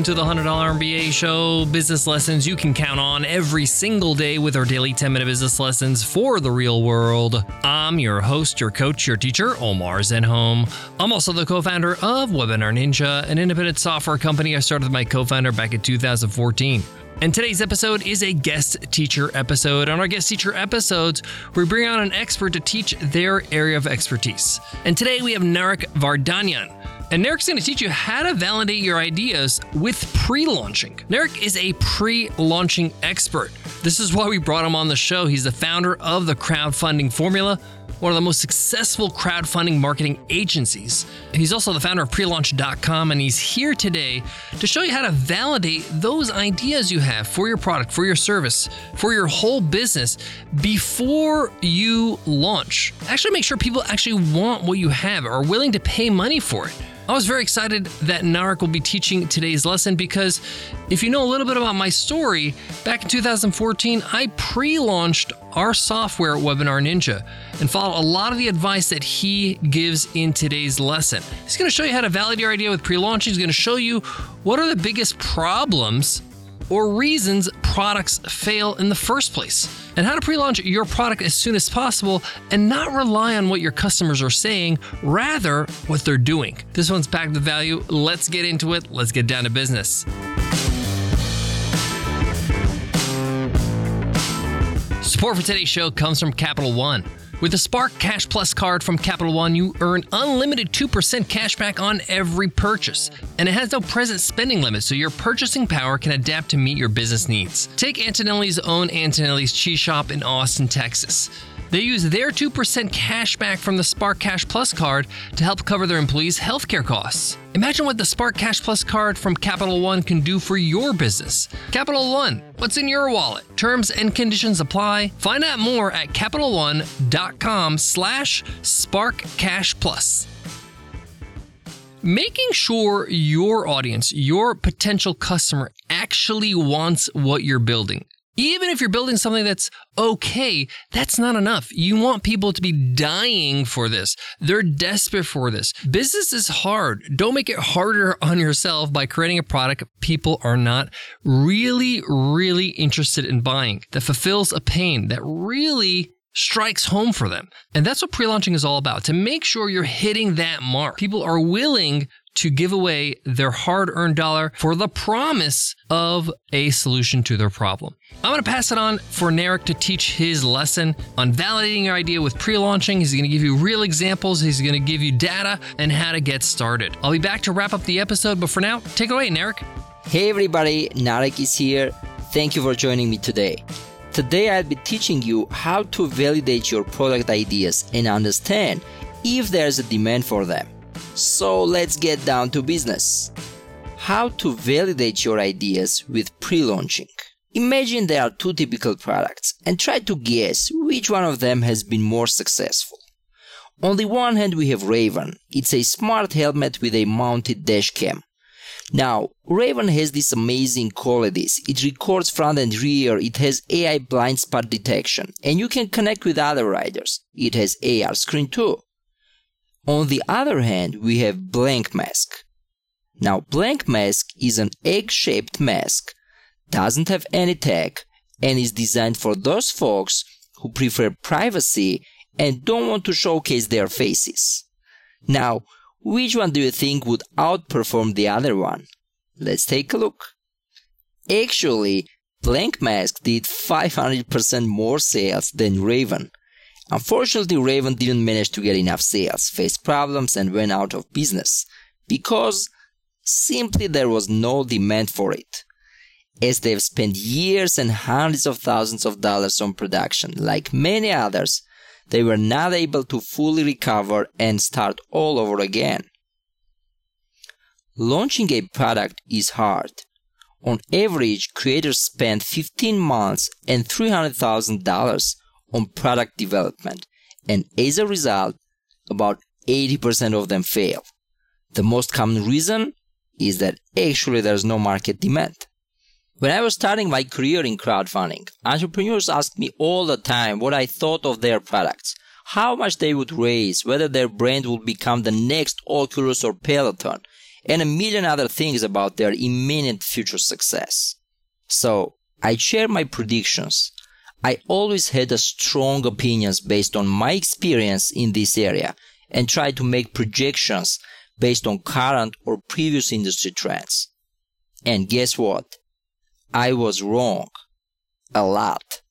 welcome to the $100 MBA show. Business lessons you can count on every single day with our daily 10 minute business lessons for the real world. I'm your host, your coach, your teacher, Omar Zenhom. I'm also the co founder of Webinar Ninja, an independent software company I started with my co founder back in 2014. And today's episode is a guest teacher episode. On our guest teacher episodes, we bring on an expert to teach their area of expertise. And today we have Narek Vardanyan. And Narek's going to teach you how to validate your ideas with pre launching. Narek is a pre launching expert. This is why we brought him on the show. He's the founder of the crowdfunding formula, one of the most successful crowdfunding marketing agencies. He's also the founder of prelaunch.com, and he's here today to show you how to validate those ideas you have for your product, for your service, for your whole business before you launch. Actually, make sure people actually want what you have, are willing to pay money for it. I was very excited that Narek will be teaching today's lesson because if you know a little bit about my story, back in 2014, I pre launched our software Webinar Ninja and followed a lot of the advice that he gives in today's lesson. He's going to show you how to validate your idea with pre launching. He's going to show you what are the biggest problems or reasons products fail in the first place, and how to pre launch your product as soon as possible and not rely on what your customers are saying, rather, what they're doing. This one's packed with value. Let's get into it. Let's get down to business. Support for today's show comes from Capital One. With the Spark Cash Plus card from Capital One, you earn unlimited 2% cash back on every purchase. And it has no present spending limit, so your purchasing power can adapt to meet your business needs. Take Antonelli's own Antonelli's Cheese Shop in Austin, Texas. They use their 2% cash back from the Spark Cash Plus card to help cover their employees' healthcare costs. Imagine what the Spark Cash Plus card from Capital One can do for your business. Capital One, what's in your wallet? Terms and conditions apply. Find out more at CapitalOne.com slash Spark Cash Plus. Making sure your audience, your potential customer, actually wants what you're building even if you're building something that's okay, that's not enough. You want people to be dying for this. They're desperate for this. Business is hard. Don't make it harder on yourself by creating a product people are not really, really interested in buying, that fulfills a pain, that really strikes home for them. And that's what pre launching is all about to make sure you're hitting that mark. People are willing to give away their hard earned dollar for the promise of a solution to their problem. I'm going to pass it on for Narek to teach his lesson on validating your idea with pre launching. He's going to give you real examples, he's going to give you data and how to get started. I'll be back to wrap up the episode, but for now, take it away, Narek. Hey everybody, Narek is here. Thank you for joining me today. Today I'll be teaching you how to validate your product ideas and understand if there's a demand for them. So let's get down to business. How to validate your ideas with pre-launching. Imagine there are two typical products and try to guess which one of them has been more successful. On the one hand we have Ray-Ban. It's a smart helmet with a mounted dash cam. Now, Ray-Ban has these amazing qualities. It records front and rear, it has AI blind spot detection, and you can connect with other riders. It has AR screen too. On the other hand, we have blank mask. Now, blank mask is an egg-shaped mask, doesn't have any tag, and is designed for those folks who prefer privacy and don't want to showcase their faces. Now, which one do you think would outperform the other one? Let's take a look. Actually, Blank Mask did 500% more sales than Ray-Ban, Unfortunately, Ray-Ban didn't manage to get enough sales, faced problems, and went out of business because simply there was no demand for it. As they've spent years and hundreds of thousands of dollars on production, like many others, they were not able to fully recover and start all over again. Launching a product is hard. On average, creators spend 15 months and $300,000 on product development, and as a result, about 80% of them fail. The most common reason is that actually there's no market demand. When I was starting my career in crowdfunding, entrepreneurs asked me all the time what I thought of their products, how much they would raise, whether their brand would become the next Oculus or Peloton, and a million other things about their imminent future success. So, I share my predictions. I always had a strong opinions based on my experience in this area and tried to make projections based on current or previous industry trends. And guess what? I was wrong. A lot.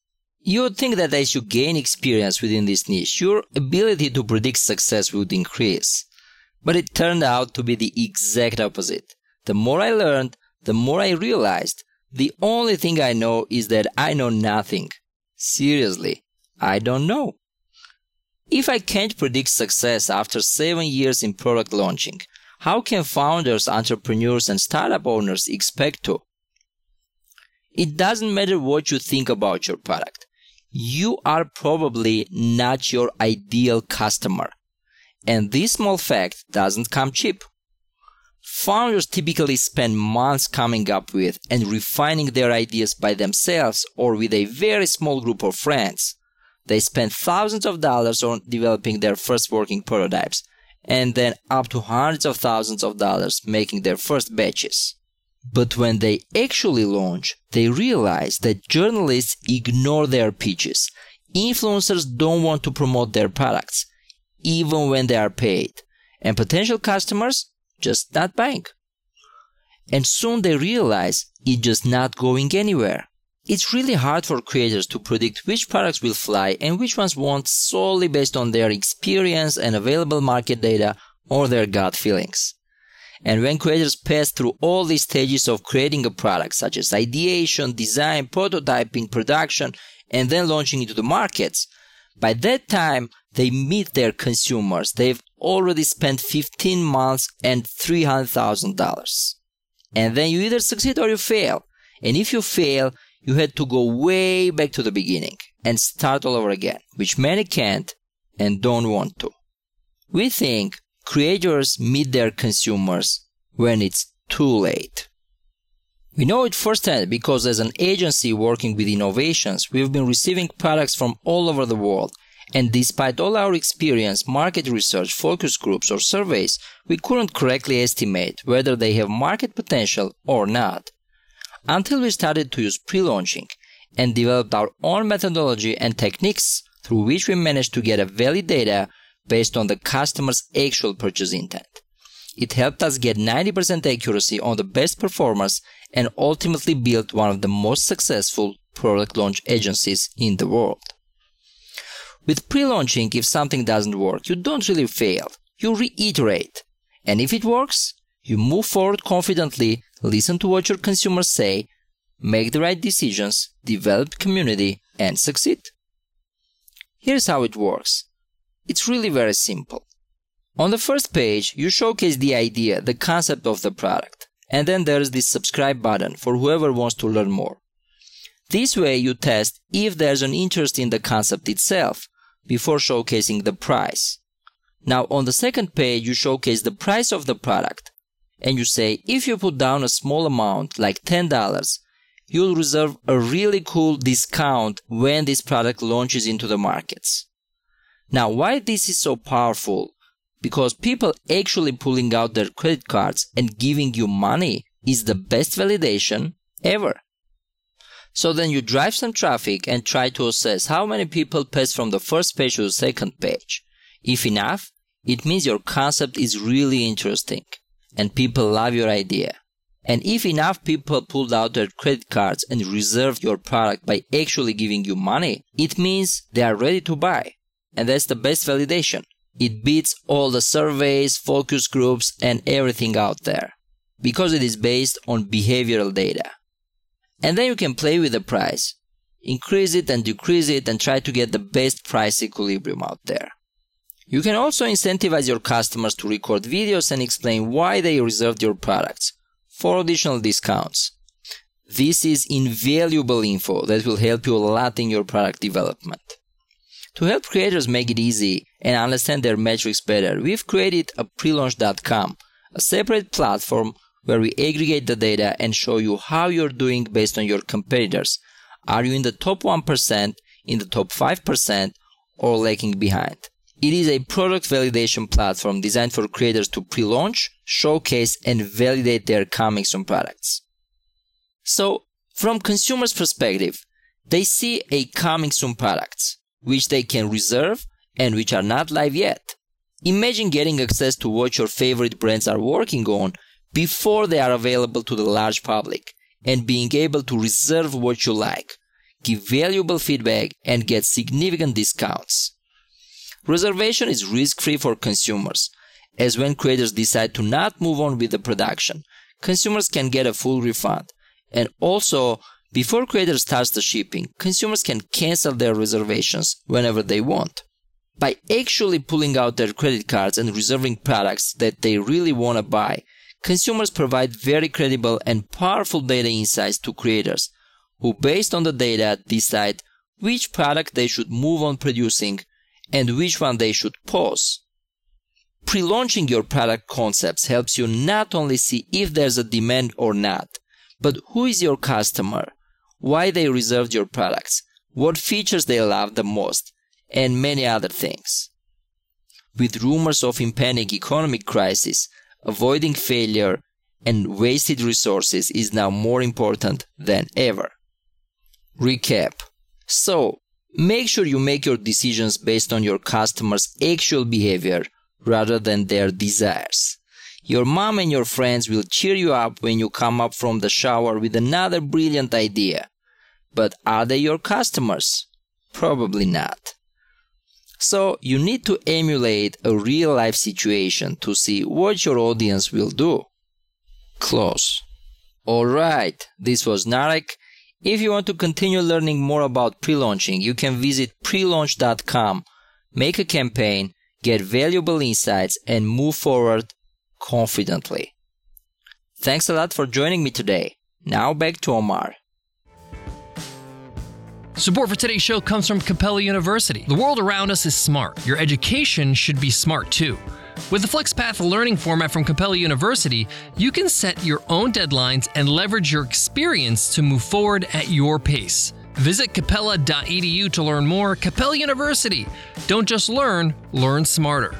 You would think that as you gain experience within this niche, your ability to predict success would increase. But it turned out to be the exact opposite. The more I learned, the more I realized the only thing I know is that I know nothing. Seriously, I don't know. If I can't predict success after seven years in product launching, how can founders, entrepreneurs, and startup owners expect to? It doesn't matter what you think about your product. You are probably not your ideal customer. And this small fact doesn't come cheap. Founders typically spend months coming up with and refining their ideas by themselves or with a very small group of friends. They spend thousands of dollars on developing their first working prototypes and then up to hundreds of thousands of dollars making their first batches. But when they actually launch, they realize that journalists ignore their pitches. Influencers don't want to promote their products, even when they are paid. And potential customers just not bank. And soon they realize it's just not going anywhere. It's really hard for creators to predict which products will fly and which ones won't solely based on their experience and available market data or their gut feelings. And when creators pass through all these stages of creating a product, such as ideation, design, prototyping, production, and then launching into the markets, by that time they meet their consumers. They've already spent 15 months and $300,000. And then you either succeed or you fail. And if you fail, you had to go way back to the beginning and start all over again, which many can't and don't want to. We think creators meet their consumers when it's too late. We know it firsthand because as an agency working with innovations, we've been receiving products from all over the world and despite all our experience, market research, focus groups, or surveys, we couldn't correctly estimate whether they have market potential or not. Until we started to use pre launching and developed our own methodology and techniques through which we managed to get a valid data based on the customer's actual purchase intent. It helped us get 90% accuracy on the best performers and ultimately built one of the most successful product launch agencies in the world. With pre-launching, if something doesn't work, you don't really fail. You reiterate. And if it works, you move forward confidently, listen to what your consumers say, make the right decisions, develop community, and succeed. Here's how it works. It's really very simple. On the first page, you showcase the idea, the concept of the product, and then there's this subscribe button for whoever wants to learn more. This way you test if there's an interest in the concept itself, before showcasing the price. Now on the second page you showcase the price of the product and you say if you put down a small amount like $10 you'll reserve a really cool discount when this product launches into the markets. Now why this is so powerful? Because people actually pulling out their credit cards and giving you money is the best validation ever. So then you drive some traffic and try to assess how many people pass from the first page to the second page. If enough, it means your concept is really interesting and people love your idea. And if enough people pulled out their credit cards and reserved your product by actually giving you money, it means they are ready to buy. And that's the best validation. It beats all the surveys, focus groups, and everything out there. Because it is based on behavioral data. And then you can play with the price. Increase it and decrease it and try to get the best price equilibrium out there. You can also incentivize your customers to record videos and explain why they reserved your products for additional discounts. This is invaluable info that will help you a lot in your product development. To help creators make it easy and understand their metrics better, we've created a prelaunch.com, a separate platform where we aggregate the data and show you how you're doing based on your competitors. Are you in the top 1%, in the top 5%, or lagging behind? It is a product validation platform designed for creators to pre launch, showcase, and validate their coming soon products. So, from consumers' perspective, they see a coming soon products, which they can reserve and which are not live yet. Imagine getting access to what your favorite brands are working on before they are available to the large public and being able to reserve what you like, give valuable feedback, and get significant discounts. Reservation is risk free for consumers, as when creators decide to not move on with the production, consumers can get a full refund. And also, before creators starts the shipping, consumers can cancel their reservations whenever they want. By actually pulling out their credit cards and reserving products that they really want to buy, consumers provide very credible and powerful data insights to creators, who based on the data decide which product they should move on producing and which one they should pause. Pre-launching your product concepts helps you not only see if there's a demand or not, but who is your customer, why they reserved your products, what features they loved the most, and many other things. With rumors of impending economic crisis, avoiding failure and wasted resources is now more important than ever. Recap. So, make sure you make your decisions based on your customers' actual behavior rather than their desires. Your mom and your friends will cheer you up when you come up from the shower with another brilliant idea. But are they your customers? Probably not. So you need to emulate a real life situation to see what your audience will do. Close. Alright, this was Narek. If you want to continue learning more about pre-launching, you can visit prelaunch.com, make a campaign, get valuable insights, and move forward confidently. Thanks a lot for joining me today. Now back to Omar. Support for today's show comes from Capella University. The world around us is smart. Your education should be smart too. With the FlexPath learning format from Capella University, you can set your own deadlines and leverage your experience to move forward at your pace. Visit capella.edu to learn more. Capella University. Don't just learn, learn smarter.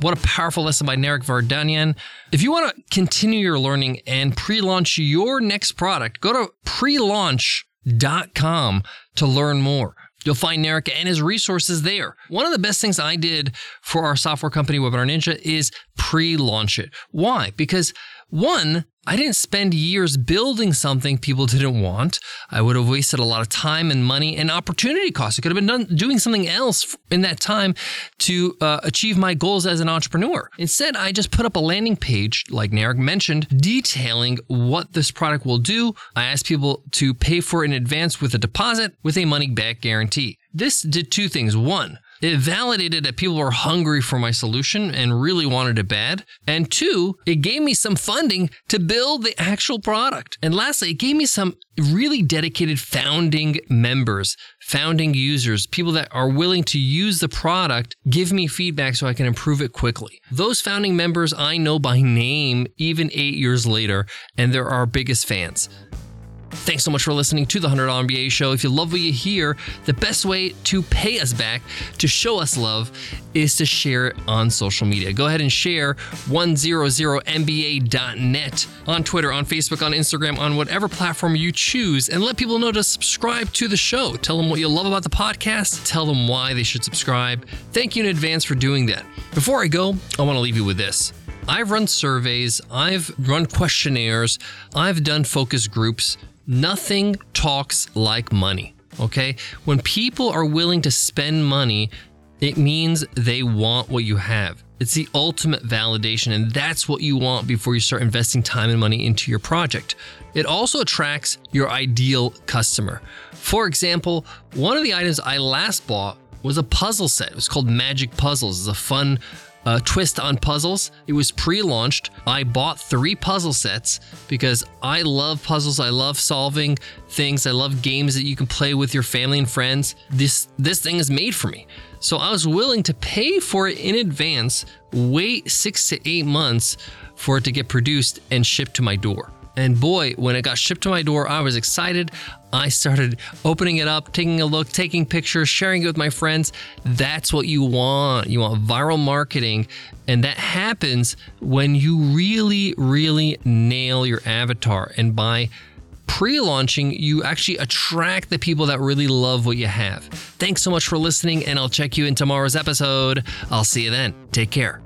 What a powerful lesson by Narek Vardanyan. If you want to continue your learning and pre launch your next product, go to prelaunch.com to learn more. You'll find Narek and his resources there. One of the best things I did for our software company, Webinar Ninja, is pre launch it. Why? Because one, I didn't spend years building something people didn't want. I would have wasted a lot of time and money and opportunity costs. I could have been done, doing something else in that time to uh, achieve my goals as an entrepreneur. Instead, I just put up a landing page, like Narek mentioned, detailing what this product will do. I asked people to pay for it in advance with a deposit with a money back guarantee. This did two things. One, it validated that people were hungry for my solution and really wanted it bad. And two, it gave me some funding to build the actual product. And lastly, it gave me some really dedicated founding members, founding users, people that are willing to use the product, give me feedback so I can improve it quickly. Those founding members I know by name even eight years later, and they're our biggest fans. Thanks so much for listening to the $100 MBA show. If you love what you hear, the best way to pay us back, to show us love, is to share it on social media. Go ahead and share 100mba.net on Twitter, on Facebook, on Instagram, on whatever platform you choose, and let people know to subscribe to the show. Tell them what you love about the podcast, tell them why they should subscribe. Thank you in advance for doing that. Before I go, I want to leave you with this. I've run surveys, I've run questionnaires, I've done focus groups Nothing talks like money. Okay. When people are willing to spend money, it means they want what you have. It's the ultimate validation, and that's what you want before you start investing time and money into your project. It also attracts your ideal customer. For example, one of the items I last bought was a puzzle set. It was called Magic Puzzles. It's a fun uh, twist on puzzles. It was pre launched. I bought three puzzle sets because I love puzzles. I love solving things. I love games that you can play with your family and friends. This, this thing is made for me. So I was willing to pay for it in advance, wait six to eight months for it to get produced and shipped to my door. And boy, when it got shipped to my door, I was excited. I started opening it up, taking a look, taking pictures, sharing it with my friends. That's what you want. You want viral marketing. And that happens when you really, really nail your avatar. And by pre launching, you actually attract the people that really love what you have. Thanks so much for listening, and I'll check you in tomorrow's episode. I'll see you then. Take care.